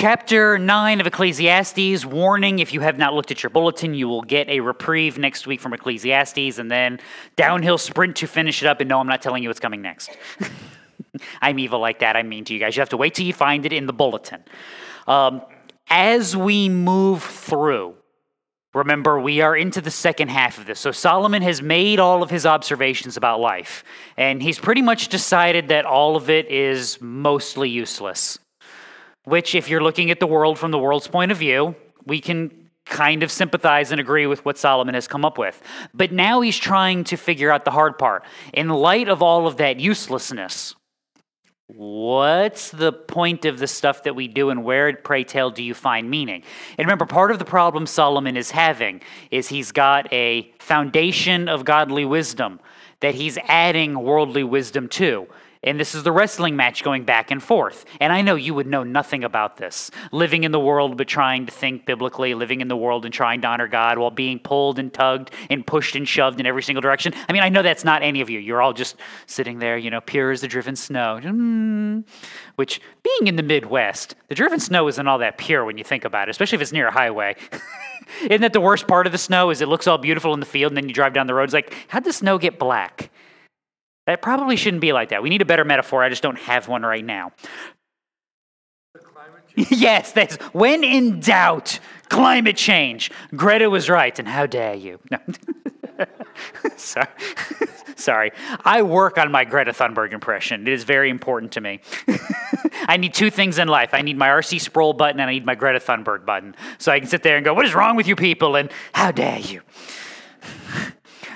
chapter 9 of Ecclesiastes, warning if you have not looked at your bulletin, you will get a reprieve next week from Ecclesiastes, and then downhill sprint to finish it up. And no, I'm not telling you what's coming next. I'm evil like that. I mean to you guys. You have to wait till you find it in the bulletin. Um, as we move through, remember, we are into the second half of this. So Solomon has made all of his observations about life, and he's pretty much decided that all of it is mostly useless. Which, if you're looking at the world from the world's point of view, we can kind of sympathize and agree with what Solomon has come up with. But now he's trying to figure out the hard part. In light of all of that uselessness, What's the point of the stuff that we do, and where, pray tell, do you find meaning? And remember, part of the problem Solomon is having is he's got a foundation of godly wisdom that he's adding worldly wisdom to. And this is the wrestling match going back and forth. And I know you would know nothing about this. Living in the world but trying to think biblically, living in the world and trying to honor God while being pulled and tugged and pushed and shoved in every single direction. I mean, I know that's not any of you. You're all just sitting there, you know, pure as the driven snow. Mm. Which, being in the Midwest, the driven snow isn't all that pure when you think about it, especially if it's near a highway. isn't that the worst part of the snow? Is it looks all beautiful in the field and then you drive down the road? It's like, how'd the snow get black? It probably shouldn't be like that. We need a better metaphor. I just don't have one right now. yes, that's when in doubt, climate change. Greta was right, and how dare you? No. Sorry. Sorry. I work on my Greta Thunberg impression. It is very important to me. I need two things in life. I need my RC Sproul button and I need my Greta Thunberg button. So I can sit there and go, What is wrong with you people? And how dare you?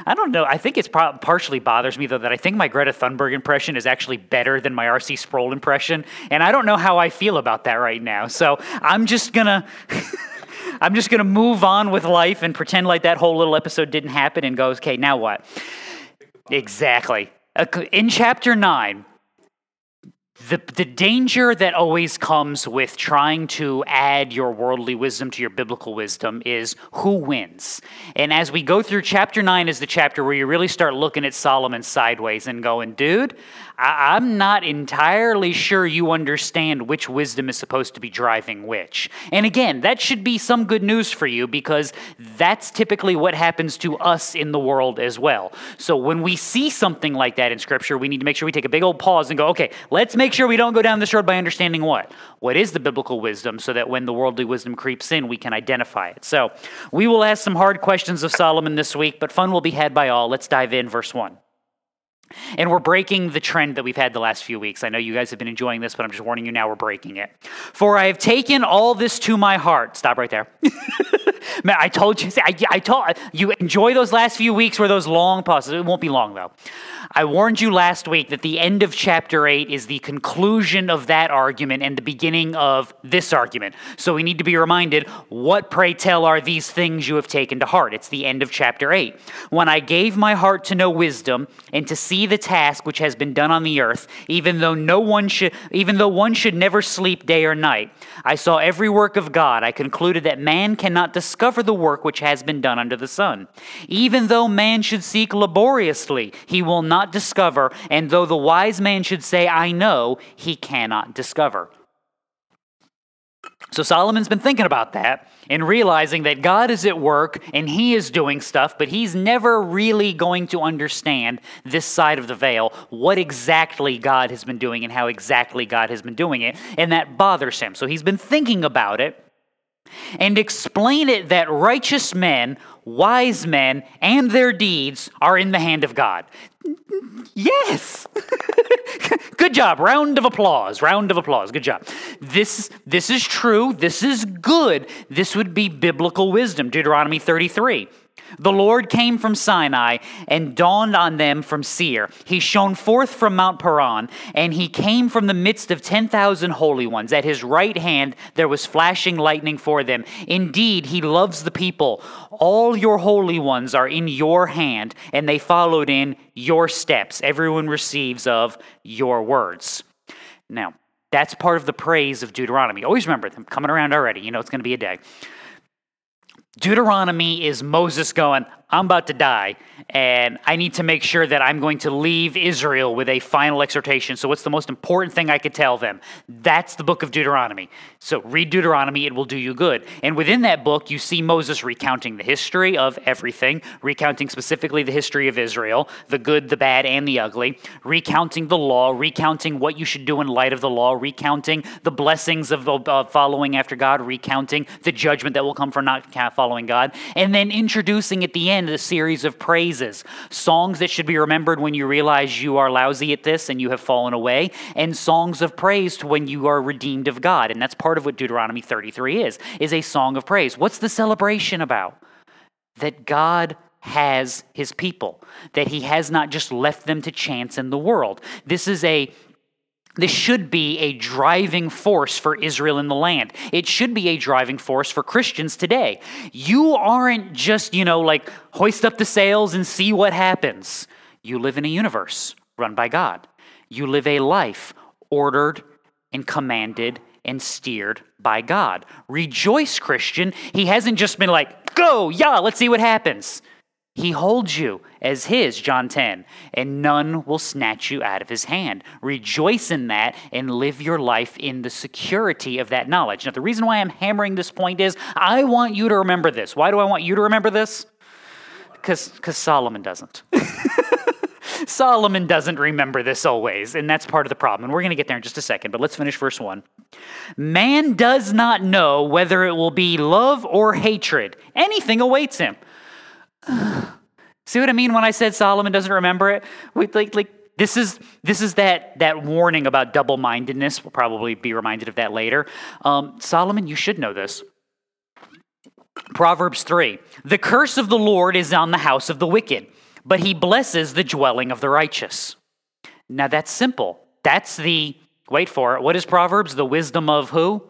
I don't know. I think it's pro- partially bothers me though that I think my Greta Thunberg impression is actually better than my RC Sproul impression, and I don't know how I feel about that right now. So I'm just gonna. I'm just to move on with life and pretend like that whole little episode didn't happen and go, okay, now what? Exactly. Uh, in chapter 9, the, the danger that always comes with trying to add your worldly wisdom to your biblical wisdom is who wins. And as we go through chapter 9 is the chapter where you really start looking at Solomon sideways and going, dude, I, am not entirely sure you understand which wisdom is supposed to be driving which. And again, that should be some good news for you because that's typically what happens to us in the world as well. So when we see something like that in Scripture, we need to make sure we take a big old pause and go, okay, let's make sure we don't go down this road by understanding what? What is the biblical wisdom so that when the worldly wisdom creeps in, we can identify it. So we will ask some hard questions of Solomon this week, but fun will be had by all. Let's dive in, verse 1. And we're breaking the trend that we've had the last few weeks. I know you guys have been enjoying this, but I'm just warning you now we're breaking it. For I have taken all this to my heart. Stop right there. Man, I told you, I, I told you enjoy those last few weeks where those long pauses. It won't be long though. I warned you last week that the end of chapter 8 is the conclusion of that argument and the beginning of this argument. So we need to be reminded what, pray tell, are these things you have taken to heart? It's the end of chapter 8. When I gave my heart to know wisdom and to see the task which has been done on the earth, even though no one should even though one should never sleep day or night, I saw every work of God. I concluded that man cannot discover the work which has been done under the sun. Even though man should seek laboriously, he will not discover, and though the wise man should say, I know, he cannot discover. So Solomon's been thinking about that and realizing that God is at work and he is doing stuff, but he's never really going to understand this side of the veil, what exactly God has been doing and how exactly God has been doing it. And that bothers him. So he's been thinking about it and explain it that righteous men, wise men, and their deeds are in the hand of God. Yes. Good job. Round of applause. Round of applause. Good job. This this is true. This is good. This would be biblical wisdom. Deuteronomy 33. The Lord came from Sinai and dawned on them from Seir. He shone forth from Mount Paran, and he came from the midst of 10,000 holy ones. At his right hand there was flashing lightning for them. Indeed, he loves the people. All your holy ones are in your hand, and they followed in your steps. Everyone receives of your words. Now, that's part of the praise of Deuteronomy. Always remember, I'm coming around already. You know it's going to be a day. Deuteronomy is Moses going, I'm about to die, and I need to make sure that I'm going to leave Israel with a final exhortation. So, what's the most important thing I could tell them? That's the book of Deuteronomy. So, read Deuteronomy, it will do you good. And within that book, you see Moses recounting the history of everything, recounting specifically the history of Israel, the good, the bad, and the ugly, recounting the law, recounting what you should do in light of the law, recounting the blessings of uh, following after God, recounting the judgment that will come for not following God, and then introducing at the end a series of praises, songs that should be remembered when you realize you are lousy at this and you have fallen away, and songs of praise to when you are redeemed of God. And that's part of what Deuteronomy 33 is, is a song of praise. What's the celebration about? That God has his people, that he has not just left them to chance in the world. This is a this should be a driving force for Israel in the land. It should be a driving force for Christians today. You aren't just, you know, like hoist up the sails and see what happens. You live in a universe run by God. You live a life ordered and commanded and steered by God. Rejoice, Christian. He hasn't just been like, go, yeah, let's see what happens. He holds you as his, John 10, and none will snatch you out of his hand. Rejoice in that and live your life in the security of that knowledge. Now, the reason why I'm hammering this point is I want you to remember this. Why do I want you to remember this? Because Solomon doesn't. Solomon doesn't remember this always, and that's part of the problem. And we're going to get there in just a second, but let's finish verse 1. Man does not know whether it will be love or hatred, anything awaits him. See what I mean when I said Solomon doesn't remember it? We, like, like this is this is that that warning about double-mindedness. We'll probably be reminded of that later. Um, Solomon, you should know this. Proverbs 3 The curse of the Lord is on the house of the wicked, but he blesses the dwelling of the righteous. Now that's simple. That's the, wait for it, what is Proverbs? The wisdom of who?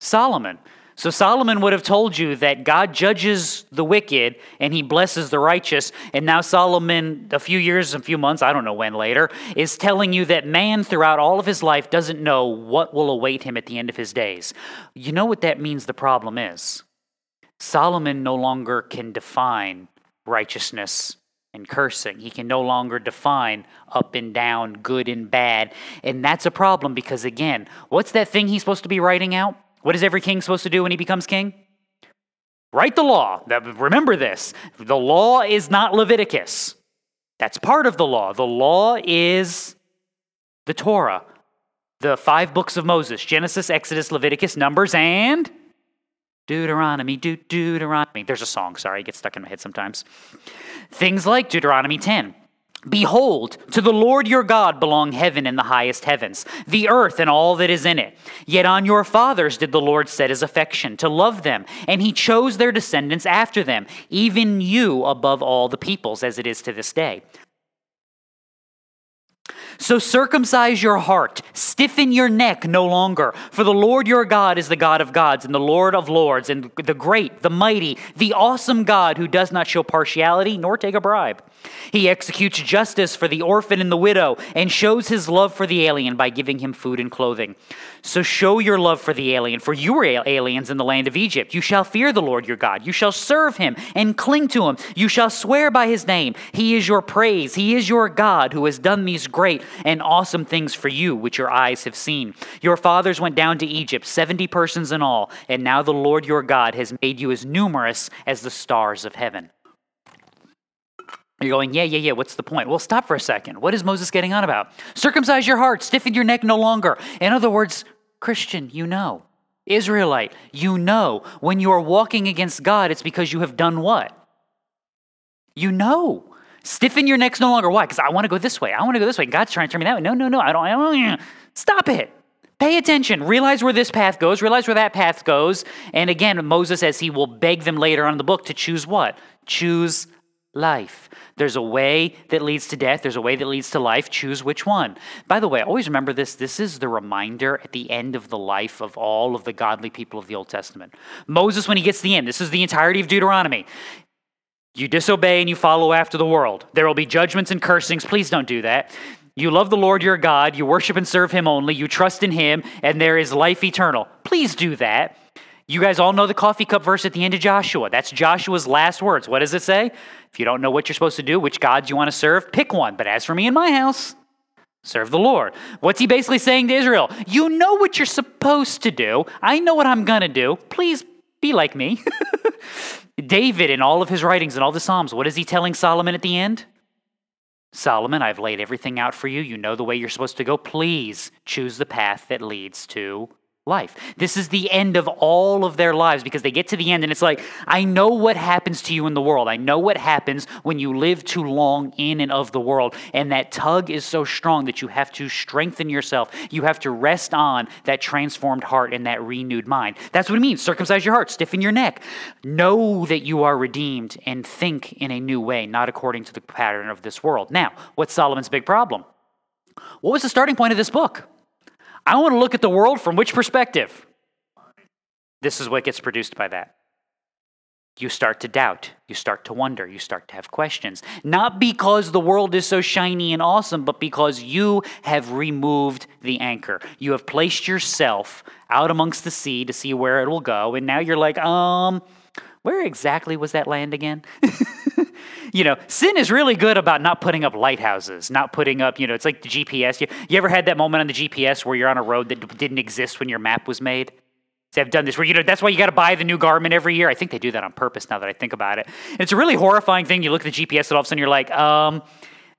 Solomon. So Solomon would have told you that God judges the wicked and he blesses the righteous. And now Solomon, a few years, a few months, I don't know when later, is telling you that man throughout all of his life doesn't know what will await him at the end of his days. You know what that means the problem is? Solomon no longer can define righteousness and cursing. He can no longer define up and down, good and bad. And that's a problem because, again, what's that thing he's supposed to be writing out? What is every king supposed to do when he becomes king? Write the law. Remember this the law is not Leviticus. That's part of the law. The law is the Torah, the five books of Moses Genesis, Exodus, Leviticus, Numbers, and Deuteronomy, De- Deuteronomy. There's a song, sorry, it gets stuck in my head sometimes. Things like Deuteronomy 10. Behold, to the Lord your God belong heaven and the highest heavens, the earth and all that is in it. Yet on your fathers did the Lord set his affection, to love them, and he chose their descendants after them, even you above all the peoples, as it is to this day. So circumcise your heart, stiffen your neck no longer. For the Lord your God is the God of gods and the Lord of lords, and the great, the mighty, the awesome God who does not show partiality nor take a bribe. He executes justice for the orphan and the widow, and shows his love for the alien by giving him food and clothing. So show your love for the alien, for you were aliens in the land of Egypt. You shall fear the Lord your God. You shall serve him and cling to him. You shall swear by his name. He is your praise. He is your God who has done these great and awesome things for you, which your eyes have seen. Your fathers went down to Egypt, 70 persons in all, and now the Lord your God has made you as numerous as the stars of heaven. You're going, yeah, yeah, yeah, what's the point? Well, stop for a second. What is Moses getting on about? Circumcise your heart, stiffen your neck no longer. In other words, Christian, you know. Israelite, you know. When you are walking against God, it's because you have done what? You know. Stiffen your necks no longer. Why? Because I want to go this way. I want to go this way. God's trying to turn me that way. No, no, no. I don't. I don't. Stop it. Pay attention. Realize where this path goes. Realize where that path goes. And again, Moses says he will beg them later on in the book to choose what? Choose life. There's a way that leads to death, there's a way that leads to life. Choose which one. By the way, always remember this this is the reminder at the end of the life of all of the godly people of the Old Testament. Moses, when he gets to the end, this is the entirety of Deuteronomy. You disobey and you follow after the world. There will be judgments and cursings. Please don't do that. You love the Lord your God, you worship and serve him only, you trust in him, and there is life eternal. Please do that. You guys all know the coffee cup verse at the end of Joshua. That's Joshua's last words. What does it say? If you don't know what you're supposed to do, which gods you want to serve, pick one. But as for me and my house, serve the Lord. What's he basically saying to Israel? You know what you're supposed to do. I know what I'm going to do. Please be like me. David, in all of his writings and all the Psalms, what is he telling Solomon at the end? Solomon, I've laid everything out for you. You know the way you're supposed to go. Please choose the path that leads to life. This is the end of all of their lives because they get to the end and it's like, I know what happens to you in the world. I know what happens when you live too long in and of the world. And that tug is so strong that you have to strengthen yourself. You have to rest on that transformed heart and that renewed mind. That's what it means. Circumcise your heart, stiffen your neck. Know that you are redeemed and think in a new way, not according to the pattern of this world. Now, what's Solomon's big problem? What was the starting point of this book? I want to look at the world from which perspective? This is what gets produced by that. You start to doubt. You start to wonder. You start to have questions. Not because the world is so shiny and awesome, but because you have removed the anchor. You have placed yourself out amongst the sea to see where it will go. And now you're like, um, where exactly was that land again? you know, sin is really good about not putting up lighthouses, not putting up, you know, it's like the GPS. You, you ever had that moment on the GPS where you're on a road that didn't exist when your map was made? See, I've done this where, you know, that's why you got to buy the new Garmin every year. I think they do that on purpose now that I think about it. And it's a really horrifying thing. You look at the GPS and all of a sudden you're like, um,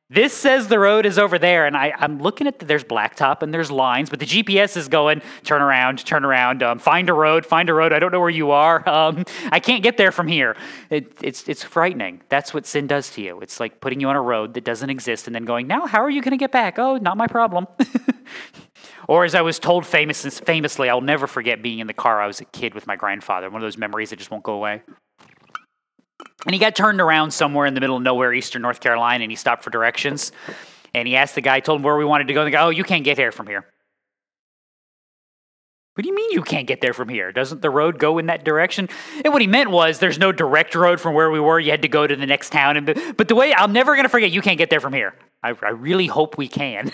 this says the road is over there, and I, am looking at the, there's blacktop and there's lines, but the GPS is going turn around, turn around, um, find a road, find a road. I don't know where you are. Um, I can't get there from here. It, it's it's frightening. That's what sin does to you. It's like putting you on a road that doesn't exist, and then going, now how are you going to get back? Oh, not my problem. or as I was told famous, famously, I'll never forget being in the car. I was a kid with my grandfather. One of those memories that just won't go away. And he got turned around somewhere in the middle of nowhere, eastern North Carolina, and he stopped for directions. And he asked the guy, told him where we wanted to go. And the guy, oh, you can't get here from here. What do you mean you can't get there from here? Doesn't the road go in that direction? And what he meant was there's no direct road from where we were. You had to go to the next town. And, but the way I'm never going to forget, you can't get there from here. I, I really hope we can.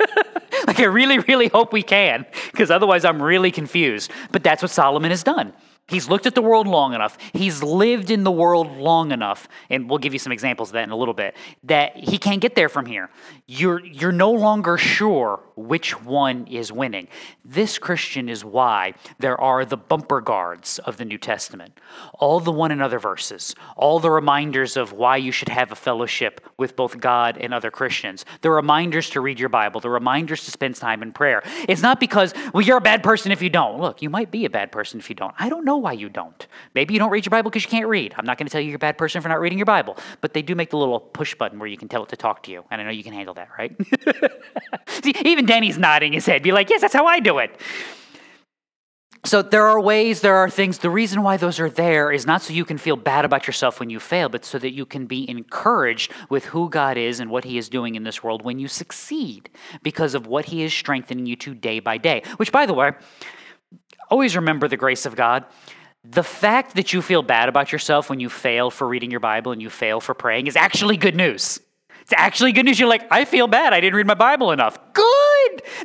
like, I really, really hope we can, because otherwise I'm really confused. But that's what Solomon has done. He's looked at the world long enough. He's lived in the world long enough, and we'll give you some examples of that in a little bit, that he can't get there from here. You're, you're no longer sure which one is winning. This, Christian, is why there are the bumper guards of the New Testament. All the one another verses, all the reminders of why you should have a fellowship with both God and other Christians, the reminders to read your Bible, the reminders to spend time in prayer. It's not because, well, you're a bad person if you don't. Look, you might be a bad person if you don't. I don't know why you don't. Maybe you don't read your Bible because you can't read. I'm not going to tell you you're a bad person for not reading your Bible, but they do make the little push button where you can tell it to talk to you. And I know you can handle that, right? See, even Danny's nodding his head, be like, yes, that's how I do it. So there are ways, there are things. The reason why those are there is not so you can feel bad about yourself when you fail, but so that you can be encouraged with who God is and what He is doing in this world when you succeed because of what He is strengthening you to day by day. Which, by the way, always remember the grace of God. The fact that you feel bad about yourself when you fail for reading your Bible and you fail for praying is actually good news. It's actually good news. You're like, I feel bad. I didn't read my Bible enough. Good.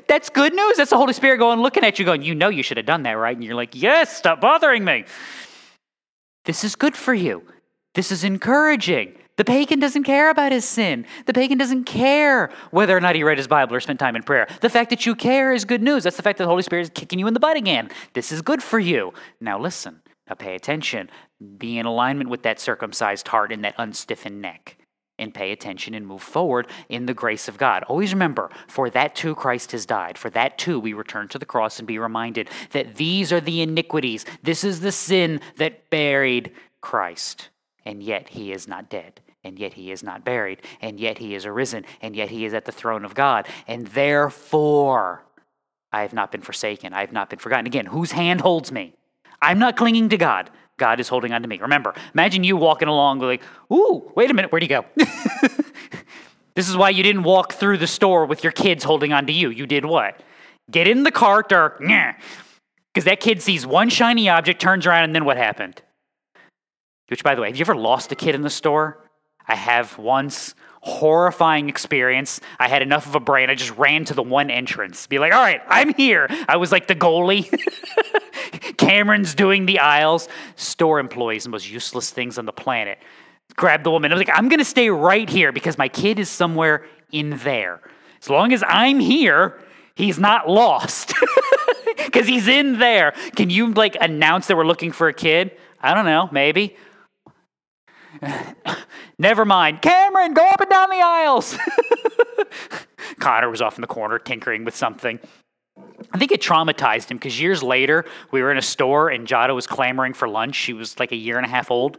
That's good news. That's the Holy Spirit going, looking at you, going, You know, you should have done that, right? And you're like, Yes, stop bothering me. This is good for you. This is encouraging. The pagan doesn't care about his sin. The pagan doesn't care whether or not he read his Bible or spent time in prayer. The fact that you care is good news. That's the fact that the Holy Spirit is kicking you in the butt again. This is good for you. Now listen, now pay attention. Be in alignment with that circumcised heart and that unstiffened neck. And pay attention and move forward in the grace of God. Always remember, for that too Christ has died. For that too we return to the cross and be reminded that these are the iniquities. This is the sin that buried Christ. And yet he is not dead and yet he is not buried, and yet he is arisen, and yet he is at the throne of God. And therefore, I have not been forsaken. I have not been forgotten. Again, whose hand holds me? I'm not clinging to God. God is holding on to me. Remember, imagine you walking along like, ooh, wait a minute, where'd he go? this is why you didn't walk through the store with your kids holding on to you. You did what? Get in the cart or, because that kid sees one shiny object, turns around, and then what happened? Which, by the way, have you ever lost a kid in the store? I have once horrifying experience. I had enough of a brain. I just ran to the one entrance, be like, all right, I'm here. I was like the goalie. Cameron's doing the aisles. Store employees, the most useless things on the planet. Grab the woman. I was like, I'm going to stay right here because my kid is somewhere in there. As long as I'm here, he's not lost because he's in there. Can you like announce that we're looking for a kid? I don't know, maybe. Never mind. Cameron, go up and down the aisles. Connor was off in the corner tinkering with something. I think it traumatized him because years later, we were in a store and Jada was clamoring for lunch. She was like a year and a half old.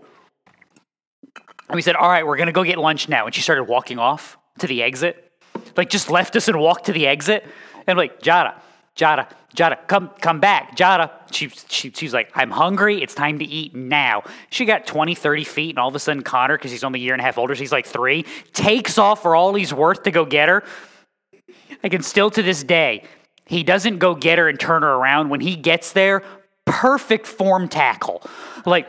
And we said, All right, we're going to go get lunch now. And she started walking off to the exit, like just left us and walked to the exit. And I'm like, Jada, Jada, Jada, come, come back. Jada. She, she, she's like, I'm hungry. It's time to eat now. She got 20, 30 feet, and all of a sudden, Connor, because he's only a year and a half older, so he's like three, takes off for all he's worth to go get her. I can still to this day, he doesn't go get her and turn her around. When he gets there, perfect form tackle. Like,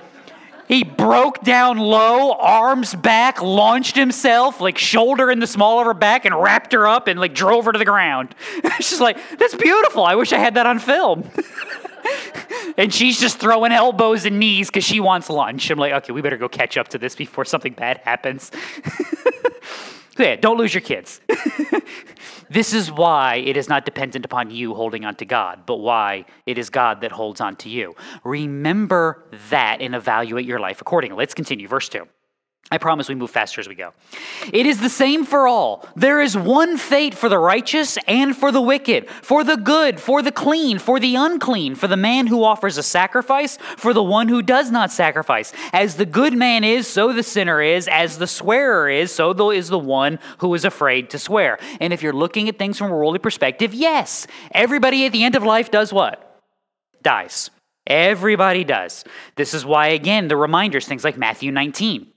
he broke down low, arms back, launched himself, like shoulder in the small of her back, and wrapped her up and like drove her to the ground. she's like, that's beautiful. I wish I had that on film. and she's just throwing elbows and knees because she wants lunch. I'm like, okay, we better go catch up to this before something bad happens. yeah, don't lose your kids. This is why it is not dependent upon you holding on to God, but why it is God that holds on to you. Remember that and evaluate your life accordingly. Let's continue. Verse 2. I promise we move faster as we go. It is the same for all. There is one fate for the righteous and for the wicked, for the good, for the clean, for the unclean, for the man who offers a sacrifice, for the one who does not sacrifice. As the good man is, so the sinner is. As the swearer is, so is the one who is afraid to swear. And if you're looking at things from a worldly perspective, yes, everybody at the end of life does what? Dies. Everybody does. This is why, again, the reminders, things like Matthew 19.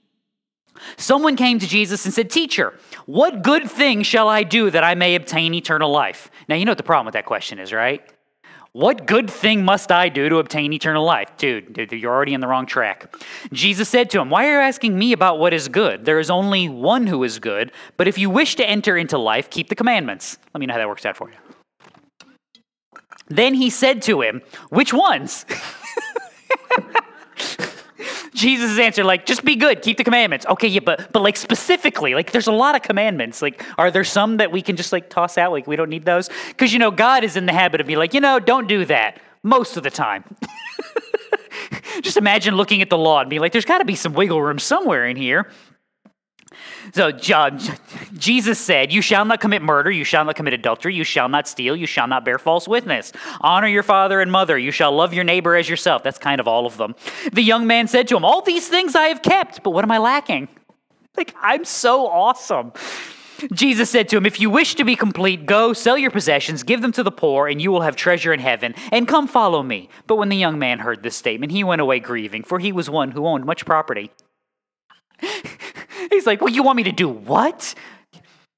Someone came to Jesus and said, Teacher, what good thing shall I do that I may obtain eternal life? Now, you know what the problem with that question is, right? What good thing must I do to obtain eternal life? Dude, dude, you're already in the wrong track. Jesus said to him, Why are you asking me about what is good? There is only one who is good, but if you wish to enter into life, keep the commandments. Let me know how that works out for you. Then he said to him, Which ones? Jesus' answer, like, just be good, keep the commandments. Okay, yeah, but but like specifically, like there's a lot of commandments. Like, are there some that we can just like toss out? Like we don't need those? Because you know, God is in the habit of being like, you know, don't do that most of the time. just imagine looking at the law and being like, there's got to be some wiggle room somewhere in here. So Jesus said, You shall not commit murder, you shall not commit adultery, you shall not steal, you shall not bear false witness. Honor your father and mother, you shall love your neighbor as yourself. That's kind of all of them. The young man said to him, All these things I have kept, but what am I lacking? Like, I'm so awesome. Jesus said to him, If you wish to be complete, go sell your possessions, give them to the poor, and you will have treasure in heaven, and come follow me. But when the young man heard this statement, he went away grieving, for he was one who owned much property. He's like, Well, you want me to do what?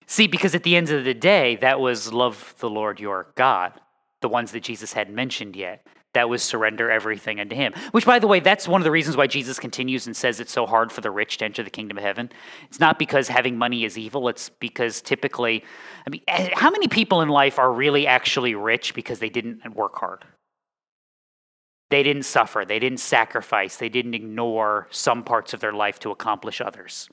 See, because at the end of the day, that was love the Lord your God, the ones that Jesus hadn't mentioned yet. That was surrender everything unto him. Which, by the way, that's one of the reasons why Jesus continues and says it's so hard for the rich to enter the kingdom of heaven. It's not because having money is evil, it's because typically, I mean, eh, how many people in life are really actually rich because they didn't work hard? They didn't suffer, they didn't sacrifice, they didn't ignore some parts of their life to accomplish others.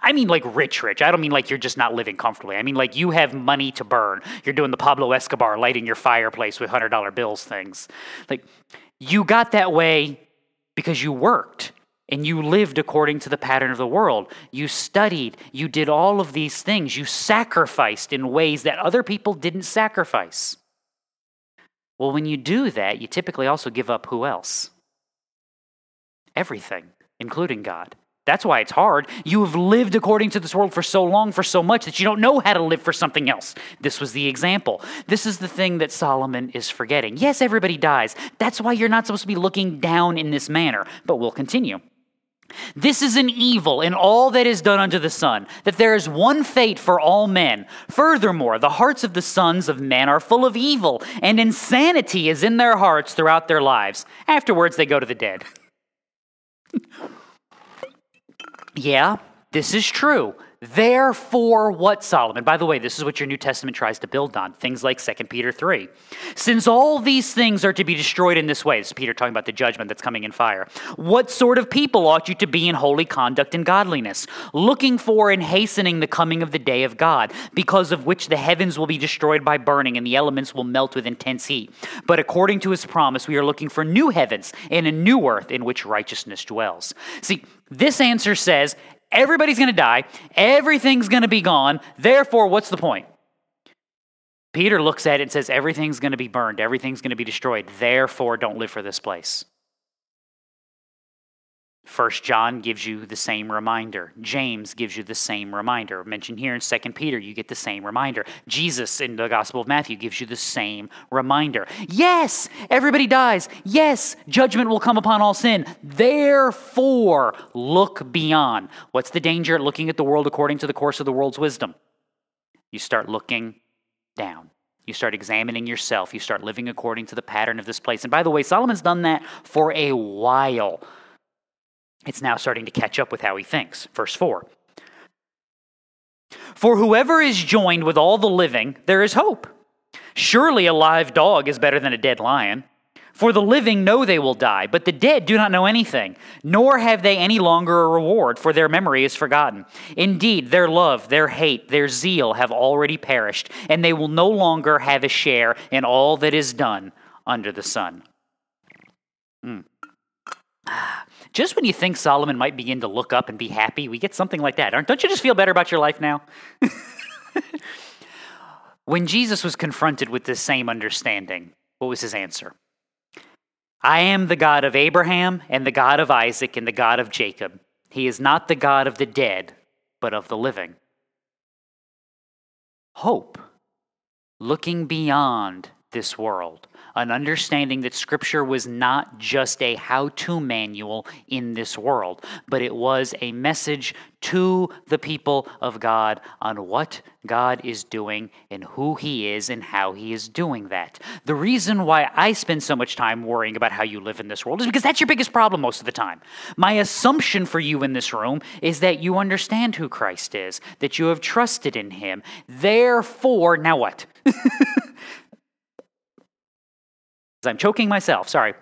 I mean, like rich, rich. I don't mean like you're just not living comfortably. I mean, like you have money to burn. You're doing the Pablo Escobar lighting your fireplace with $100 bills things. Like, you got that way because you worked and you lived according to the pattern of the world. You studied. You did all of these things. You sacrificed in ways that other people didn't sacrifice. Well, when you do that, you typically also give up who else? Everything, including God. That's why it's hard. You have lived according to this world for so long, for so much, that you don't know how to live for something else. This was the example. This is the thing that Solomon is forgetting. Yes, everybody dies. That's why you're not supposed to be looking down in this manner. But we'll continue. This is an evil in all that is done under the sun, that there is one fate for all men. Furthermore, the hearts of the sons of men are full of evil, and insanity is in their hearts throughout their lives. Afterwards, they go to the dead. Yeah, this is true. Therefore, what Solomon? By the way, this is what your New Testament tries to build on. Things like 2 Peter 3. Since all these things are to be destroyed in this way, this is Peter talking about the judgment that's coming in fire. What sort of people ought you to be in holy conduct and godliness, looking for and hastening the coming of the day of God, because of which the heavens will be destroyed by burning and the elements will melt with intense heat. But according to his promise, we are looking for new heavens and a new earth in which righteousness dwells. See, this answer says Everybody's going to die. Everything's going to be gone. Therefore, what's the point? Peter looks at it and says, Everything's going to be burned. Everything's going to be destroyed. Therefore, don't live for this place. First John gives you the same reminder. James gives you the same reminder. Mentioned here in Second Peter, you get the same reminder. Jesus in the Gospel of Matthew gives you the same reminder. Yes, everybody dies. Yes, judgment will come upon all sin. Therefore, look beyond. What's the danger at looking at the world according to the course of the world's wisdom? You start looking down. You start examining yourself. You start living according to the pattern of this place. And by the way, Solomon's done that for a while it's now starting to catch up with how he thinks. Verse 4 For whoever is joined with all the living, there is hope. Surely a live dog is better than a dead lion. For the living know they will die, but the dead do not know anything, nor have they any longer a reward, for their memory is forgotten. Indeed, their love, their hate, their zeal have already perished, and they will no longer have a share in all that is done under the sun. Mm. Just when you think Solomon might begin to look up and be happy, we get something like that. Don't you just feel better about your life now? when Jesus was confronted with this same understanding, what was his answer? I am the God of Abraham and the God of Isaac and the God of Jacob. He is not the God of the dead, but of the living. Hope, looking beyond this world, an understanding that Scripture was not just a how to manual in this world, but it was a message to the people of God on what God is doing and who He is and how He is doing that. The reason why I spend so much time worrying about how you live in this world is because that's your biggest problem most of the time. My assumption for you in this room is that you understand who Christ is, that you have trusted in Him. Therefore, now what? I'm choking myself, sorry.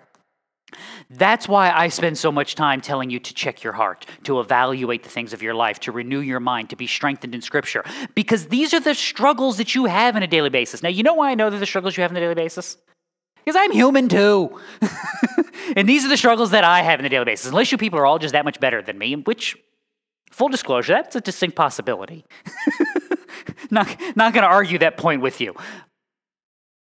That's why I spend so much time telling you to check your heart, to evaluate the things of your life, to renew your mind, to be strengthened in Scripture, because these are the struggles that you have on a daily basis. Now, you know why I know they're the struggles you have on a daily basis? Because I'm human too. and these are the struggles that I have on a daily basis. Unless you people are all just that much better than me, which, full disclosure, that's a distinct possibility. not not going to argue that point with you.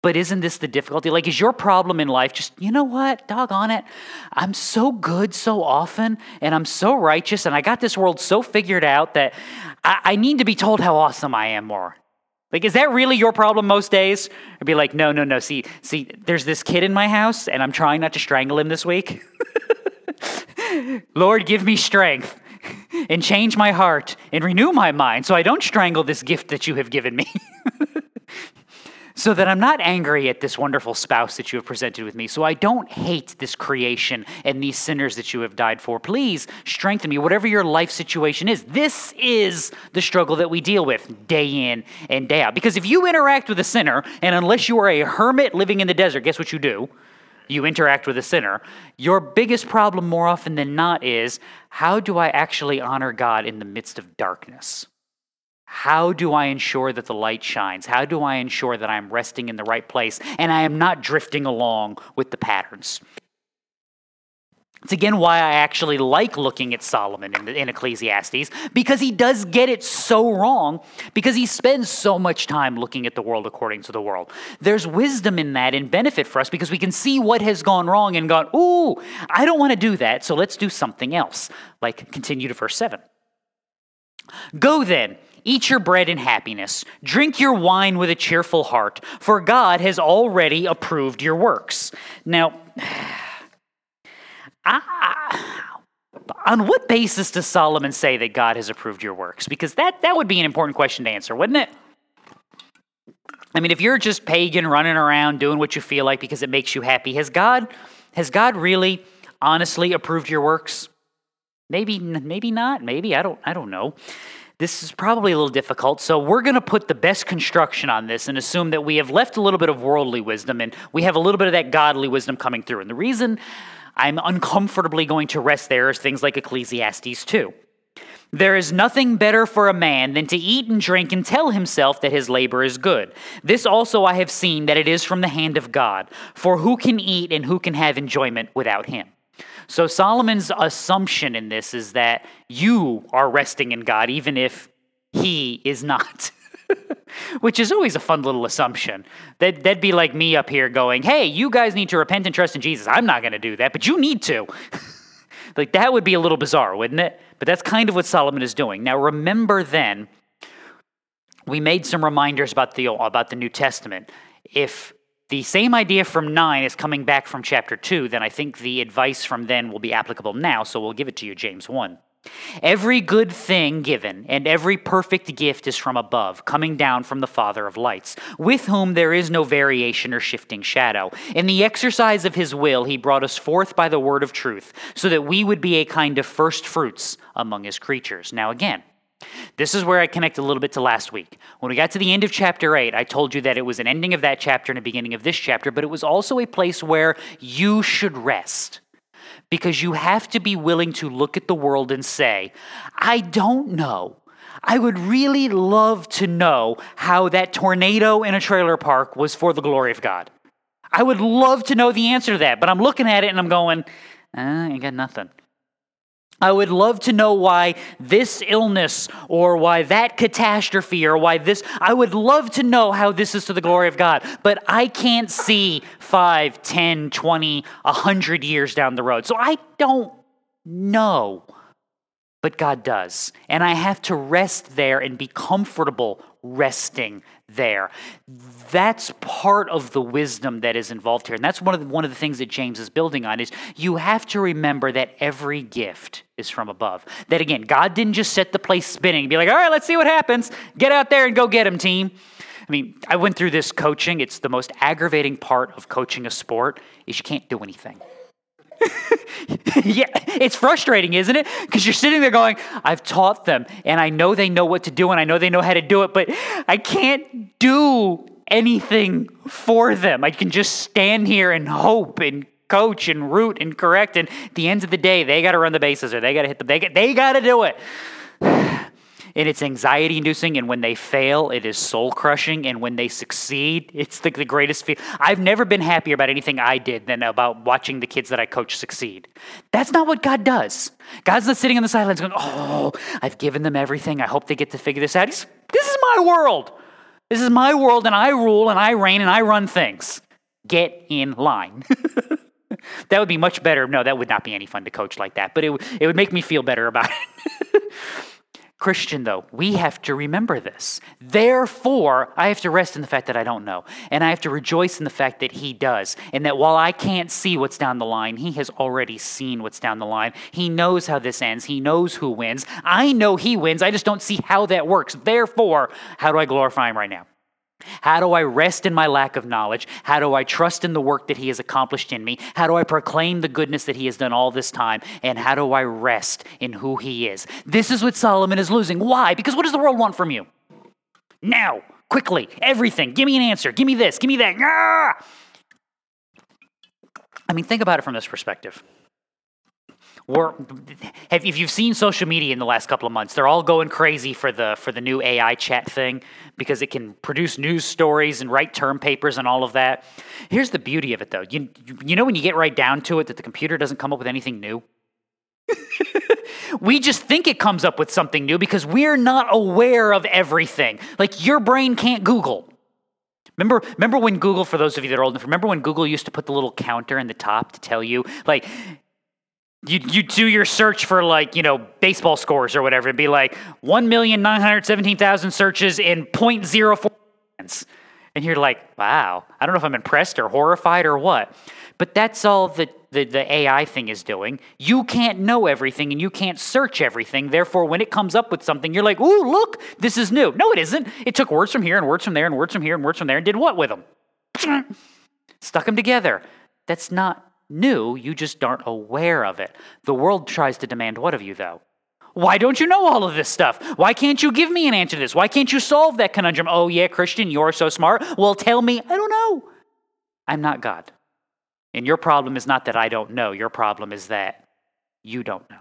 But isn't this the difficulty? Like, is your problem in life just, you know what, doggone it? I'm so good so often, and I'm so righteous, and I got this world so figured out that I, I need to be told how awesome I am more. Like, is that really your problem most days? I'd be like, no, no, no. See, see, there's this kid in my house, and I'm trying not to strangle him this week. Lord, give me strength and change my heart and renew my mind so I don't strangle this gift that you have given me. so that I'm not angry at this wonderful spouse that you have presented with me, so I don't hate this creation and these sinners that you have died for. Please strengthen me, whatever your life situation is. This is the struggle that we deal with day in and day out. Because if you interact with a sinner, and unless you are a hermit living in the desert, guess what you do? You interact with a sinner. Your biggest problem, more often than not, is how do I actually honor God in the midst of darkness? How do I ensure that the light shines? How do I ensure that I'm resting in the right place and I am not drifting along with the patterns? It's again why I actually like looking at Solomon in, in, Ecclesiastes, because he does get it so wrong, because he spends so much time looking at the world according to the world. There's wisdom in that and benefit for us because we can see what has gone wrong and gone, ooh, I don't want to do that, so let's do something else. Like continue to verse 7. Go then Eat your bread in happiness. Drink your wine with a cheerful heart, for God has already approved your works. Now, I, on what basis does Solomon say that God has approved your works? Because that, that would be an important question to answer, wouldn't it? I mean, if you're just pagan running around doing what you feel like because it makes you happy, has God, has God really honestly approved your works? Maybe, maybe not. Maybe I don't. I don't know. This is probably a little difficult, so we're going to put the best construction on this and assume that we have left a little bit of worldly wisdom and we have a little bit of that godly wisdom coming through. And the reason I'm uncomfortably going to rest there is things like Ecclesiastes 2. There is nothing better for a man than to eat and drink and tell himself that his labor is good. This also I have seen that it is from the hand of God. For who can eat and who can have enjoyment without him? So Solomon's assumption in this is that you are resting in God, even if he is not. Which is always a fun little assumption. That, that'd be like me up here going, hey, you guys need to repent and trust in Jesus. I'm not going to do that, but you need to. like, that would be a little bizarre, wouldn't it? But that's kind of what Solomon is doing. Now, remember then, we made some reminders about the, about the New Testament. If the same idea from 9 is coming back from chapter 2, then I think the advice from then will be applicable now, so we'll give it to you, James 1. Every good thing given and every perfect gift is from above, coming down from the Father of lights, with whom there is no variation or shifting shadow. In the exercise of his will, he brought us forth by the word of truth, so that we would be a kind of first fruits among his creatures. Now, again, this is where I connect a little bit to last week. When we got to the end of chapter 8, I told you that it was an ending of that chapter and a beginning of this chapter, but it was also a place where you should rest because you have to be willing to look at the world and say, I don't know. I would really love to know how that tornado in a trailer park was for the glory of God. I would love to know the answer to that, but I'm looking at it and I'm going, I ain't got nothing. I would love to know why this illness or why that catastrophe or why this, I would love to know how this is to the glory of God, but I can't see 5, 10, 20, 100 years down the road. So I don't know, but God does. And I have to rest there and be comfortable resting there. That's part of the wisdom that is involved here. And that's one of the, one of the things that James is building on is you have to remember that every gift is from above. That again, God didn't just set the place spinning and be like, all right, let's see what happens. Get out there and go get him, team. I mean, I went through this coaching. It's the most aggravating part of coaching a sport is you can't do anything. yeah, it's frustrating, isn't it? Because you're sitting there going, I've taught them and I know they know what to do and I know they know how to do it, but I can't do anything for them. I can just stand here and hope and coach and root and correct. And at the end of the day, they got to run the bases or they got to hit the, they got, they got to do it and it's anxiety inducing. And when they fail, it is soul crushing. And when they succeed, it's the, the greatest feel. I've never been happier about anything I did than about watching the kids that I coach succeed. That's not what God does. God's not sitting on the sidelines going, Oh, I've given them everything. I hope they get to figure this out. He's, this is my world. This is my world, and I rule and I reign and I run things. Get in line. that would be much better. No, that would not be any fun to coach like that, but it, it would make me feel better about it. Christian, though, we have to remember this. Therefore, I have to rest in the fact that I don't know. And I have to rejoice in the fact that He does. And that while I can't see what's down the line, He has already seen what's down the line. He knows how this ends. He knows who wins. I know He wins. I just don't see how that works. Therefore, how do I glorify Him right now? How do I rest in my lack of knowledge? How do I trust in the work that He has accomplished in me? How do I proclaim the goodness that He has done all this time? And how do I rest in who He is? This is what Solomon is losing. Why? Because what does the world want from you? Now, quickly, everything. Give me an answer. Give me this. Give me that. Ah! I mean, think about it from this perspective. We're, if you've seen social media in the last couple of months, they're all going crazy for the for the new AI chat thing because it can produce news stories and write term papers and all of that. Here's the beauty of it, though. You you know when you get right down to it that the computer doesn't come up with anything new. we just think it comes up with something new because we're not aware of everything. Like your brain can't Google. Remember, remember when Google, for those of you that are old enough, remember when Google used to put the little counter in the top to tell you, like, you you do your search for like you know baseball scores or whatever it'd be like 1,917,000 searches in 0.04 seconds. And you're like wow i don't know if i'm impressed or horrified or what. But that's all the, the, the ai thing is doing. You can't know everything and you can't search everything. Therefore when it comes up with something you're like ooh look this is new. No it isn't. It took words from here and words from there and words from here and words from there and did what with them? Stuck them together. That's not new, you just aren't aware of it. The world tries to demand what of you, though? Why don't you know all of this stuff? Why can't you give me an answer to this? Why can't you solve that conundrum? Oh, yeah, Christian, you're so smart. Well, tell me. I don't know. I'm not God. And your problem is not that I don't know. Your problem is that you don't know.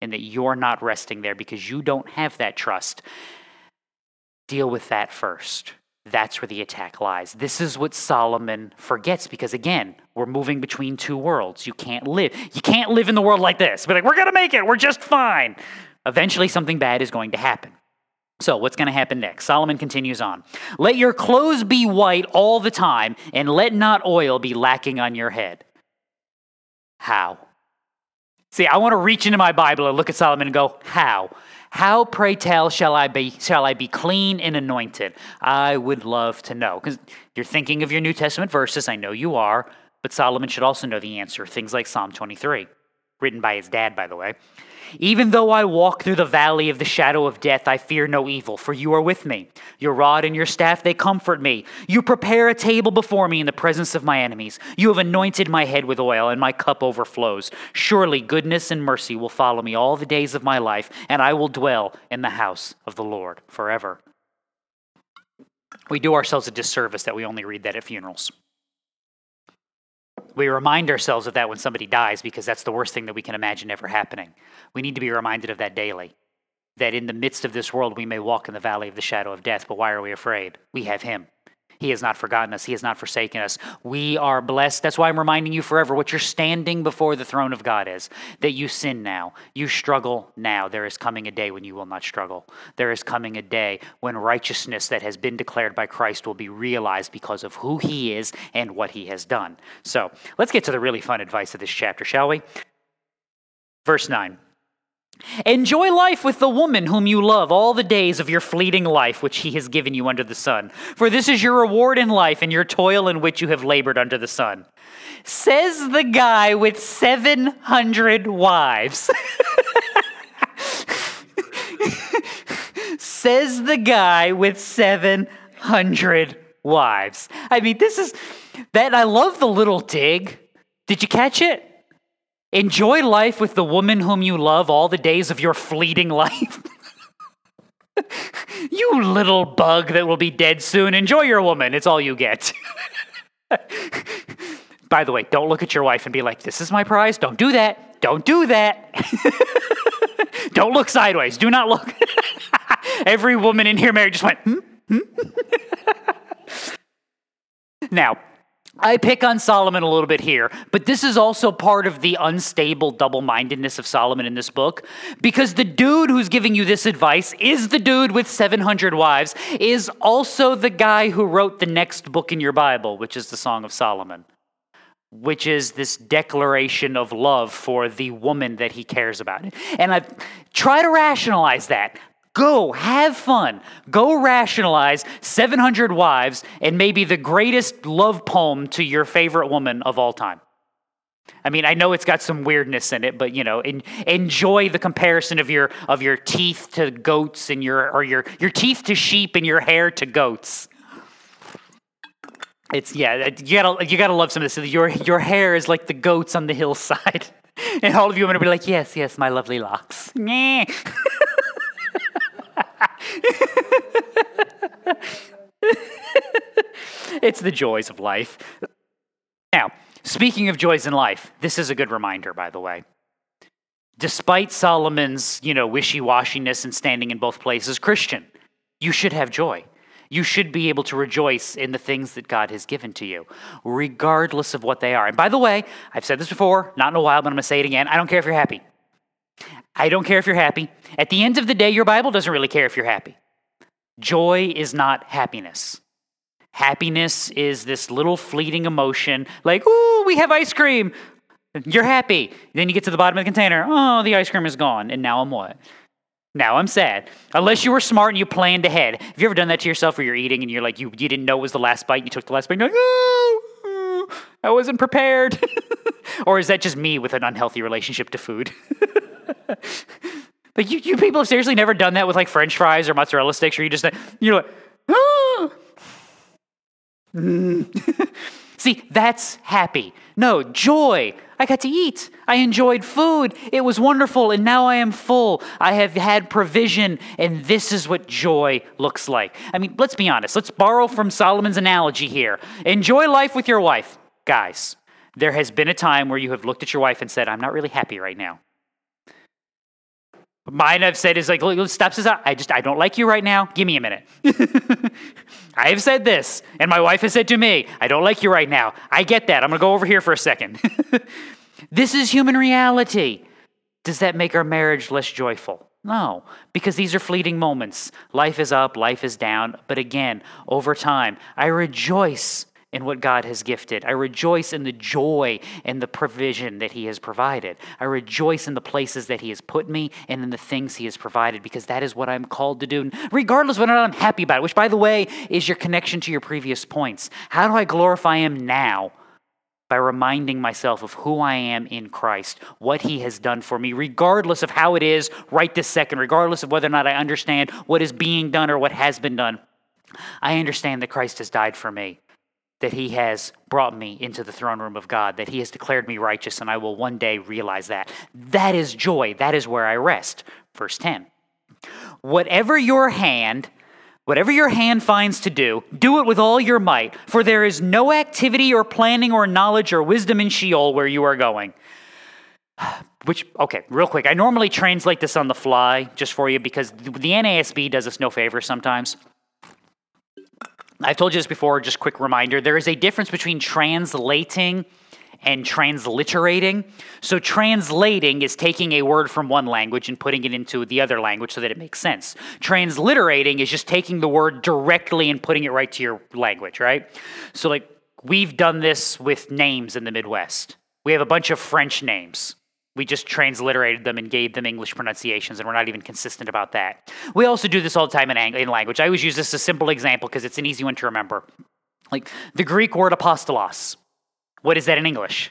And that you're not resting there because you don't have that trust. Deal with that first. That's where the attack lies. This is what Solomon forgets because, again, we're moving between two worlds. You can't live. You can't live in the world like this. Be like, we're going to make it. We're just fine. Eventually, something bad is going to happen. So, what's going to happen next? Solomon continues on. Let your clothes be white all the time, and let not oil be lacking on your head. How? See, I want to reach into my Bible and look at Solomon and go, How? How, pray tell, shall I be, shall I be clean and anointed? I would love to know. Because you're thinking of your New Testament verses. I know you are. But Solomon should also know the answer. Things like Psalm 23, written by his dad, by the way. Even though I walk through the valley of the shadow of death, I fear no evil, for you are with me. Your rod and your staff, they comfort me. You prepare a table before me in the presence of my enemies. You have anointed my head with oil, and my cup overflows. Surely goodness and mercy will follow me all the days of my life, and I will dwell in the house of the Lord forever. We do ourselves a disservice that we only read that at funerals. We remind ourselves of that when somebody dies because that's the worst thing that we can imagine ever happening. We need to be reminded of that daily. That in the midst of this world, we may walk in the valley of the shadow of death, but why are we afraid? We have Him. He has not forgotten us. He has not forsaken us. We are blessed. That's why I'm reminding you forever what you're standing before the throne of God is that you sin now. You struggle now. There is coming a day when you will not struggle. There is coming a day when righteousness that has been declared by Christ will be realized because of who He is and what He has done. So let's get to the really fun advice of this chapter, shall we? Verse 9. Enjoy life with the woman whom you love all the days of your fleeting life which he has given you under the sun. For this is your reward in life and your toil in which you have labored under the sun. Says the guy with 700 wives. Says the guy with 700 wives. I mean, this is that I love the little dig. Did you catch it? Enjoy life with the woman whom you love all the days of your fleeting life. you little bug that will be dead soon. Enjoy your woman. It's all you get. By the way, don't look at your wife and be like, this is my prize. Don't do that. Don't do that. don't look sideways. Do not look. Every woman in here married just went, hmm? hmm? now, I pick on Solomon a little bit here, but this is also part of the unstable double mindedness of Solomon in this book because the dude who's giving you this advice is the dude with 700 wives, is also the guy who wrote the next book in your Bible, which is the Song of Solomon, which is this declaration of love for the woman that he cares about. And I try to rationalize that. Go, have fun. Go rationalize 700 wives and maybe the greatest love poem to your favorite woman of all time. I mean, I know it's got some weirdness in it, but you know, enjoy the comparison of your of your teeth to goats and your or your your teeth to sheep and your hair to goats. It's yeah, you gotta you gotta love some of this. Your your hair is like the goats on the hillside, and all of you are gonna be like, yes, yes, my lovely locks. it's the joys of life. Now, speaking of joys in life, this is a good reminder, by the way. Despite Solomon's, you know, wishy-washiness and standing in both places, Christian, you should have joy. You should be able to rejoice in the things that God has given to you, regardless of what they are. And by the way, I've said this before, not in a while, but I'm going to say it again. I don't care if you're happy. I don't care if you're happy. At the end of the day, your Bible doesn't really care if you're happy. Joy is not happiness. Happiness is this little fleeting emotion, like, ooh, we have ice cream. You're happy. Then you get to the bottom of the container. Oh, the ice cream is gone. And now I'm what? Now I'm sad. Unless you were smart and you planned ahead. Have you ever done that to yourself where you're eating and you're like, you, you didn't know it was the last bite, you took the last bite, and you're like, oh, I wasn't prepared. or is that just me with an unhealthy relationship to food? But you, you people have seriously never done that with like French fries or mozzarella sticks, or you just you're like, ah! See, that's happy. No, joy. I got to eat. I enjoyed food. It was wonderful, and now I am full. I have had provision, and this is what joy looks like. I mean, let's be honest. Let's borrow from Solomon's analogy here. Enjoy life with your wife. Guys, there has been a time where you have looked at your wife and said, I'm not really happy right now. Mine I've said is like, steps is I just, I don't like you right now. Give me a minute. I have said this, and my wife has said to me, I don't like you right now. I get that. I'm going to go over here for a second. this is human reality. Does that make our marriage less joyful? No, because these are fleeting moments. Life is up, life is down. But again, over time, I rejoice in what God has gifted. I rejoice in the joy and the provision that He has provided. I rejoice in the places that He has put me and in the things He has provided because that is what I'm called to do, regardless whether or not I'm happy about it, which, by the way, is your connection to your previous points. How do I glorify Him now? By reminding myself of who I am in Christ, what He has done for me, regardless of how it is right this second, regardless of whether or not I understand what is being done or what has been done. I understand that Christ has died for me that he has brought me into the throne room of God, that he has declared me righteous, and I will one day realize that. That is joy. That is where I rest. Verse 10. Whatever your hand, whatever your hand finds to do, do it with all your might, for there is no activity or planning or knowledge or wisdom in Sheol where you are going. Which, okay, real quick. I normally translate this on the fly just for you because the NASB does us no favor sometimes. I've told you this before, just quick reminder. There is a difference between translating and transliterating. So, translating is taking a word from one language and putting it into the other language so that it makes sense. Transliterating is just taking the word directly and putting it right to your language, right? So, like, we've done this with names in the Midwest. We have a bunch of French names. We just transliterated them and gave them English pronunciations, and we're not even consistent about that. We also do this all the time in, in language. I always use this as a simple example because it's an easy one to remember. Like the Greek word apostolos. What is that in English?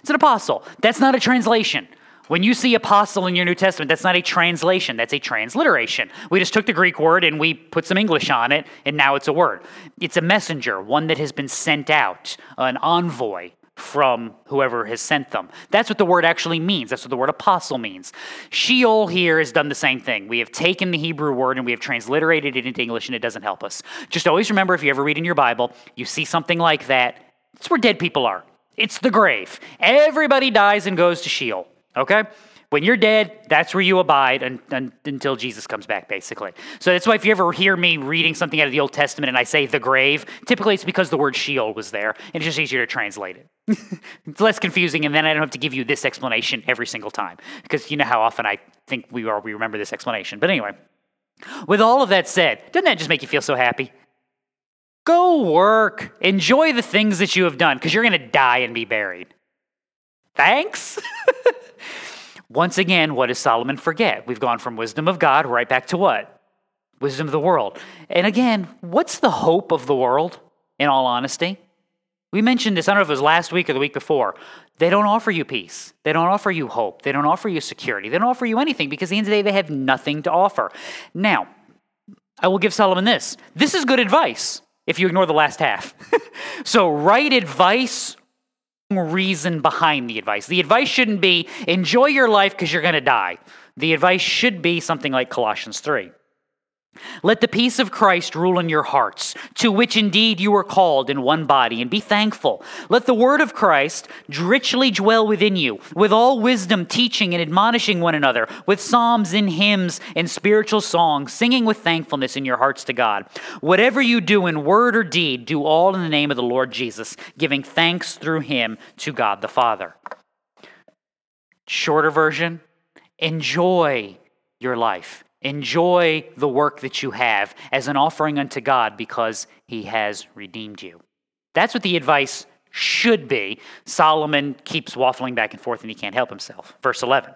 It's an apostle. That's not a translation. When you see apostle in your New Testament, that's not a translation, that's a transliteration. We just took the Greek word and we put some English on it, and now it's a word. It's a messenger, one that has been sent out, an envoy, from whoever has sent them. That's what the word actually means. That's what the word apostle means. Sheol here has done the same thing. We have taken the Hebrew word and we have transliterated it into English, and it doesn't help us. Just always remember if you ever read in your Bible, you see something like that, it's where dead people are. It's the grave. Everybody dies and goes to Sheol, okay? When you're dead, that's where you abide un, un, until Jesus comes back, basically. So that's why if you ever hear me reading something out of the Old Testament and I say the grave, typically it's because the word Sheol was there, and it's just easier to translate it. it's less confusing, and then I don't have to give you this explanation every single time, because you know how often I think we are we remember this explanation. But anyway, with all of that said, doesn't that just make you feel so happy? Go work, enjoy the things that you have done, because you're going to die and be buried. Thanks. Once again, what does Solomon forget? We've gone from wisdom of God right back to what? Wisdom of the world. And again, what's the hope of the world, in all honesty? We mentioned this, I don't know if it was last week or the week before. They don't offer you peace. They don't offer you hope. They don't offer you security. They don't offer you anything because at the end of the day, they have nothing to offer. Now, I will give Solomon this. This is good advice if you ignore the last half. so, right advice reason behind the advice. The advice shouldn't be enjoy your life because you're going to die. The advice should be something like Colossians 3. Let the peace of Christ rule in your hearts, to which indeed you are called in one body, and be thankful. Let the word of Christ richly dwell within you, with all wisdom, teaching and admonishing one another, with psalms and hymns and spiritual songs, singing with thankfulness in your hearts to God. Whatever you do in word or deed, do all in the name of the Lord Jesus, giving thanks through him to God the Father. Shorter version enjoy your life Enjoy the work that you have as an offering unto God because he has redeemed you. That's what the advice should be. Solomon keeps waffling back and forth and he can't help himself. Verse 11.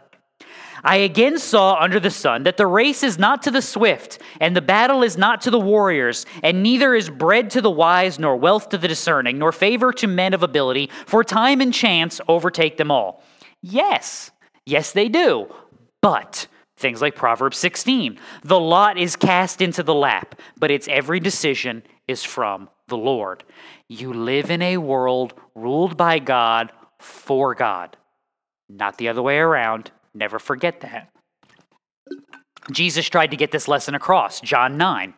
I again saw under the sun that the race is not to the swift, and the battle is not to the warriors, and neither is bread to the wise, nor wealth to the discerning, nor favor to men of ability, for time and chance overtake them all. Yes, yes, they do. But Things like Proverbs 16 the lot is cast into the lap, but its every decision is from the Lord. You live in a world ruled by God for God, not the other way around. Never forget that. Jesus tried to get this lesson across, John 9.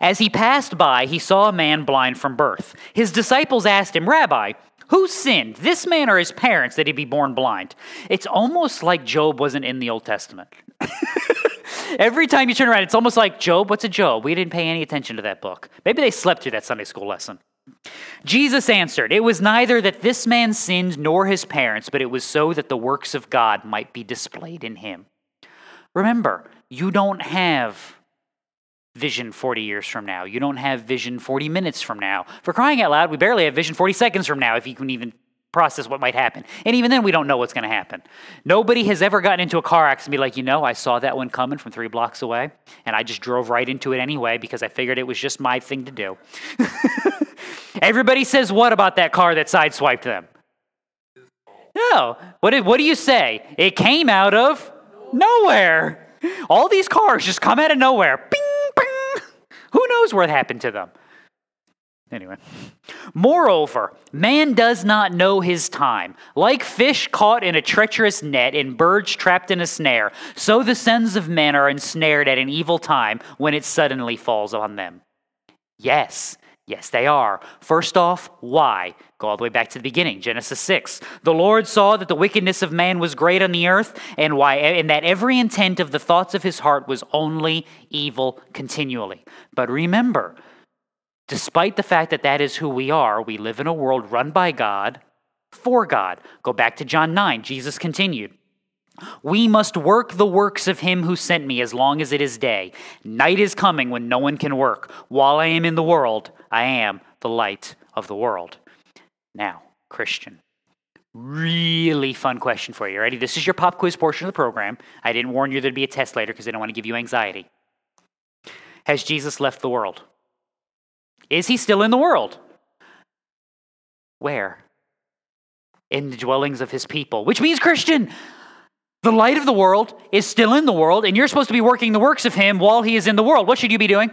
As he passed by, he saw a man blind from birth. His disciples asked him, Rabbi, who sinned, this man or his parents, that he be born blind? It's almost like Job wasn't in the Old Testament. Every time you turn around, it's almost like Job. What's a Job? We didn't pay any attention to that book. Maybe they slept through that Sunday school lesson. Jesus answered, It was neither that this man sinned nor his parents, but it was so that the works of God might be displayed in him. Remember, you don't have vision 40 years from now. You don't have vision 40 minutes from now. For crying out loud, we barely have vision 40 seconds from now, if you can even process what might happen. And even then, we don't know what's going to happen. Nobody has ever gotten into a car accident and be like, you know, I saw that one coming from three blocks away, and I just drove right into it anyway because I figured it was just my thing to do. Everybody says what about that car that sideswiped them? No. What, did, what do you say? It came out of nowhere. All these cars just come out of nowhere. Bing. Who knows what happened to them? Anyway. Moreover, man does not know his time. Like fish caught in a treacherous net and birds trapped in a snare, so the sons of men are ensnared at an evil time when it suddenly falls on them. Yes, yes, they are. First off, why? Go all the way back to the beginning, Genesis 6. The Lord saw that the wickedness of man was great on the earth, and why and that every intent of the thoughts of his heart was only evil continually. But remember, Despite the fact that that is who we are, we live in a world run by God for God. Go back to John 9. Jesus continued. We must work the works of him who sent me as long as it is day. Night is coming when no one can work. While I am in the world, I am the light of the world. Now, Christian, really fun question for you. Ready? This is your pop quiz portion of the program. I didn't warn you there'd be a test later because I don't want to give you anxiety. Has Jesus left the world? Is he still in the world? Where? In the dwellings of his people, which means Christian. The light of the world is still in the world, and you're supposed to be working the works of him while he is in the world. What should you be doing?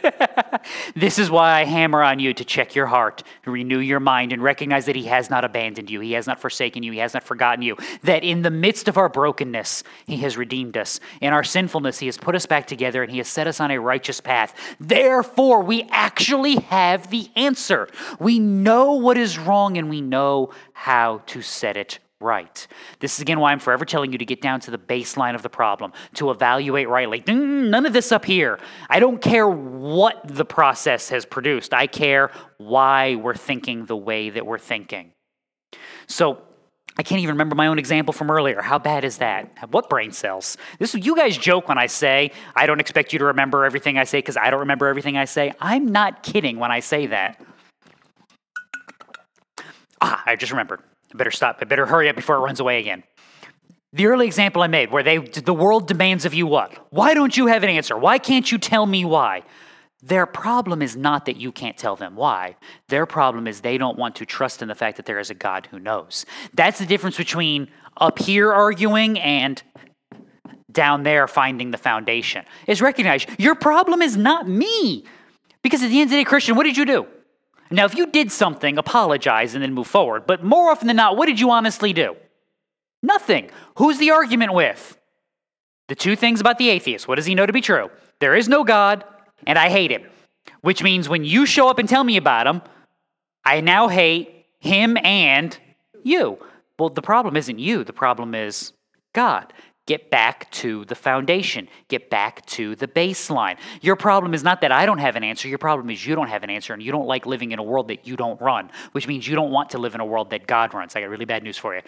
this is why I hammer on you to check your heart, renew your mind, and recognize that He has not abandoned you. He has not forsaken you. He has not forgotten you. That in the midst of our brokenness, He has redeemed us. In our sinfulness, He has put us back together and He has set us on a righteous path. Therefore, we actually have the answer. We know what is wrong and we know how to set it right. This is again why I'm forever telling you to get down to the baseline of the problem, to evaluate rightly. None of this up here. I don't care what the process has produced, I care why we're thinking the way that we're thinking. So, I can't even remember my own example from earlier. How bad is that? What brain cells? This you guys joke when I say I don't expect you to remember everything I say because I don't remember everything I say. I'm not kidding when I say that. Ah, I just remembered. I better stop. I better hurry up before it runs away again. The early example I made, where they the world demands of you what? Why don't you have an answer? Why can't you tell me why? Their problem is not that you can't tell them why. Their problem is they don't want to trust in the fact that there is a God who knows. That's the difference between up here arguing and down there finding the foundation. Is recognize your problem is not me. Because at the end of the day, Christian, what did you do? Now, if you did something, apologize and then move forward. But more often than not, what did you honestly do? Nothing. Who's the argument with? The two things about the atheist. What does he know to be true? There is no God, and I hate him. Which means when you show up and tell me about him, I now hate him and you. Well, the problem isn't you, the problem is God. Get back to the foundation. Get back to the baseline. Your problem is not that I don't have an answer. Your problem is you don't have an answer and you don't like living in a world that you don't run, which means you don't want to live in a world that God runs. I got really bad news for you.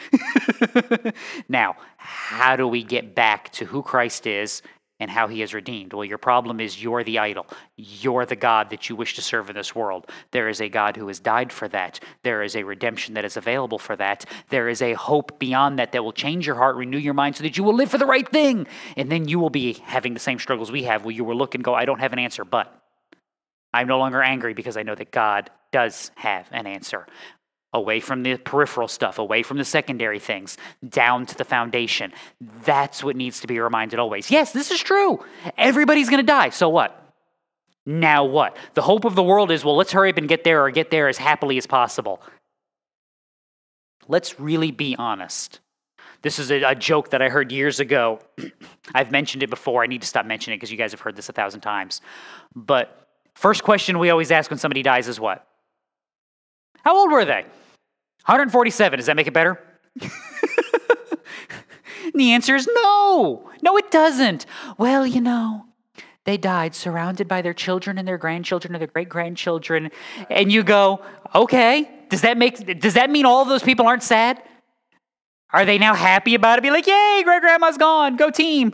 now, how do we get back to who Christ is and how he has redeemed. Well, your problem is you're the idol. You're the God that you wish to serve in this world. There is a God who has died for that. There is a redemption that is available for that. There is a hope beyond that that will change your heart, renew your mind so that you will live for the right thing. And then you will be having the same struggles we have where you will look and go, I don't have an answer, but I'm no longer angry because I know that God does have an answer away from the peripheral stuff, away from the secondary things, down to the foundation. That's what needs to be reminded always. Yes, this is true. Everybody's going to die. So what? Now what? The hope of the world is, well, let's hurry up and get there or get there as happily as possible. Let's really be honest. This is a, a joke that I heard years ago. I've mentioned it before. I need to stop mentioning it because you guys have heard this a thousand times. But first question we always ask when somebody dies is what? How old were they? 147. Does that make it better? the answer is no. No, it doesn't. Well, you know, they died surrounded by their children and their grandchildren and their great grandchildren. And you go, okay, does that make does that mean all of those people aren't sad? Are they now happy about it? Be like, yay, great grandma's gone, go team.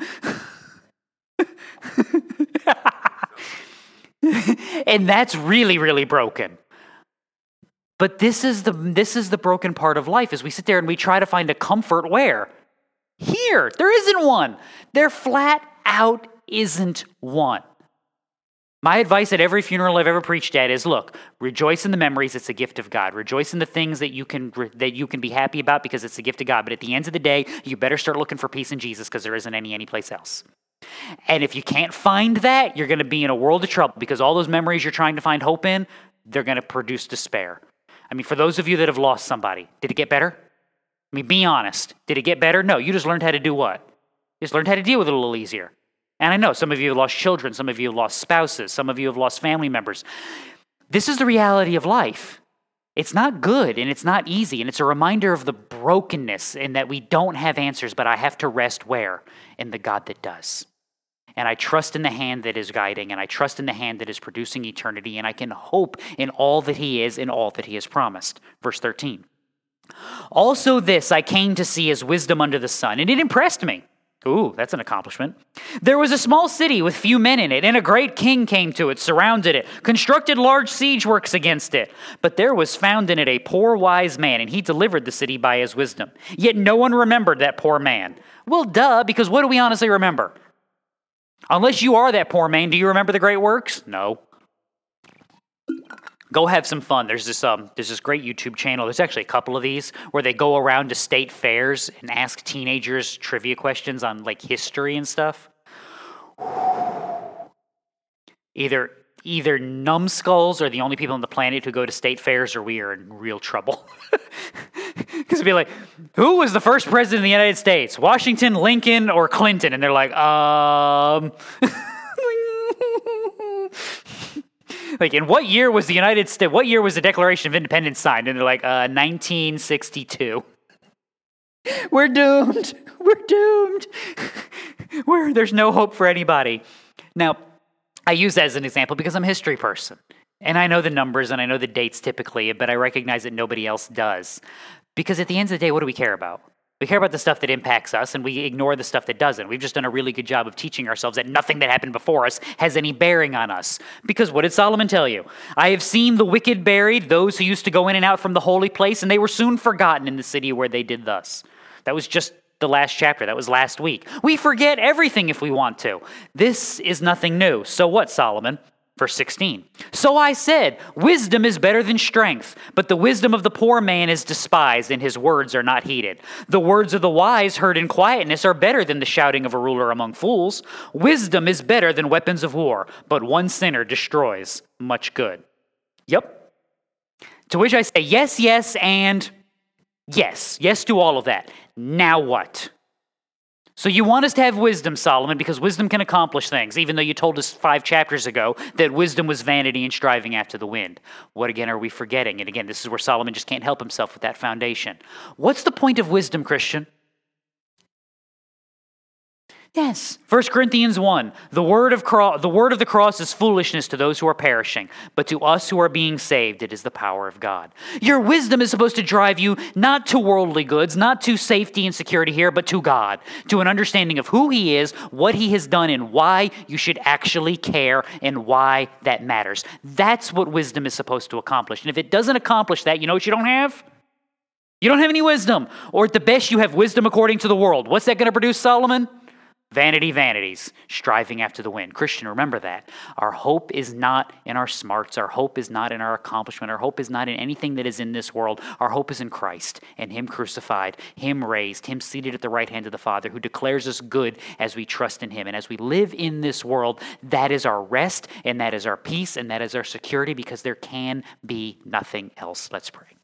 and that's really, really broken. But this is the this is the broken part of life is we sit there and we try to find a comfort where? Here. There isn't one. There flat out isn't one. My advice at every funeral I've ever preached at is look, rejoice in the memories, it's a gift of God. Rejoice in the things that you can that you can be happy about because it's a gift of God. But at the end of the day, you better start looking for peace in Jesus because there isn't any anyplace else. And if you can't find that, you're going to be in a world of trouble because all those memories you're trying to find hope in, they're going to produce despair. I mean, for those of you that have lost somebody, did it get better? I mean, be honest. Did it get better? No, you just learned how to do what? You just learned how to deal with it a little easier. And I know some of you have lost children, some of you have lost spouses, some of you have lost family members. This is the reality of life. It's not good and it's not easy, and it's a reminder of the brokenness and that we don't have answers, but I have to rest where? In the God that does. And I trust in the hand that is guiding, and I trust in the hand that is producing eternity, and I can hope in all that He is and all that He has promised. Verse 13. Also, this I came to see as wisdom under the sun, and it impressed me. Ooh, that's an accomplishment. There was a small city with few men in it, and a great king came to it, surrounded it, constructed large siege works against it. But there was found in it a poor wise man, and he delivered the city by his wisdom. Yet no one remembered that poor man. Well, duh, because what do we honestly remember? Unless you are that poor man, do you remember the great works? No go have some fun. There's this um, there's this great YouTube channel. There's actually a couple of these where they go around to state fairs and ask teenagers trivia questions on like history and stuff. Either either numbskulls are the only people on the planet who go to state fairs, or we are in real trouble. Because it'd be like, who was the first president of the United States? Washington, Lincoln, or Clinton? And they're like, um. like, in what year was the United States? What year was the Declaration of Independence signed? And they're like, uh, 1962. We're doomed. We're doomed. We're, there's no hope for anybody. Now, I use that as an example because I'm a history person. And I know the numbers and I know the dates typically, but I recognize that nobody else does. Because at the end of the day, what do we care about? We care about the stuff that impacts us and we ignore the stuff that doesn't. We've just done a really good job of teaching ourselves that nothing that happened before us has any bearing on us. Because what did Solomon tell you? I have seen the wicked buried, those who used to go in and out from the holy place, and they were soon forgotten in the city where they did thus. That was just the last chapter. That was last week. We forget everything if we want to. This is nothing new. So what, Solomon? Verse 16. So I said, Wisdom is better than strength, but the wisdom of the poor man is despised, and his words are not heeded. The words of the wise heard in quietness are better than the shouting of a ruler among fools. Wisdom is better than weapons of war, but one sinner destroys much good. Yep. To which I say, Yes, yes, and yes. Yes to all of that. Now what? So you want us to have wisdom, Solomon, because wisdom can accomplish things, even though you told us five chapters ago that wisdom was vanity and striving after the wind. What again are we forgetting? And again, this is where Solomon just can't help himself with that foundation. What's the point of wisdom, Christian? Yes. 1 Corinthians 1 the word, of cro- the word of the cross is foolishness to those who are perishing, but to us who are being saved, it is the power of God. Your wisdom is supposed to drive you not to worldly goods, not to safety and security here, but to God, to an understanding of who He is, what He has done, and why you should actually care and why that matters. That's what wisdom is supposed to accomplish. And if it doesn't accomplish that, you know what you don't have? You don't have any wisdom. Or at the best, you have wisdom according to the world. What's that going to produce, Solomon? Vanity, vanities, striving after the wind. Christian, remember that. Our hope is not in our smarts. Our hope is not in our accomplishment. Our hope is not in anything that is in this world. Our hope is in Christ and Him crucified, Him raised, Him seated at the right hand of the Father, who declares us good as we trust in Him. And as we live in this world, that is our rest, and that is our peace, and that is our security, because there can be nothing else. Let's pray.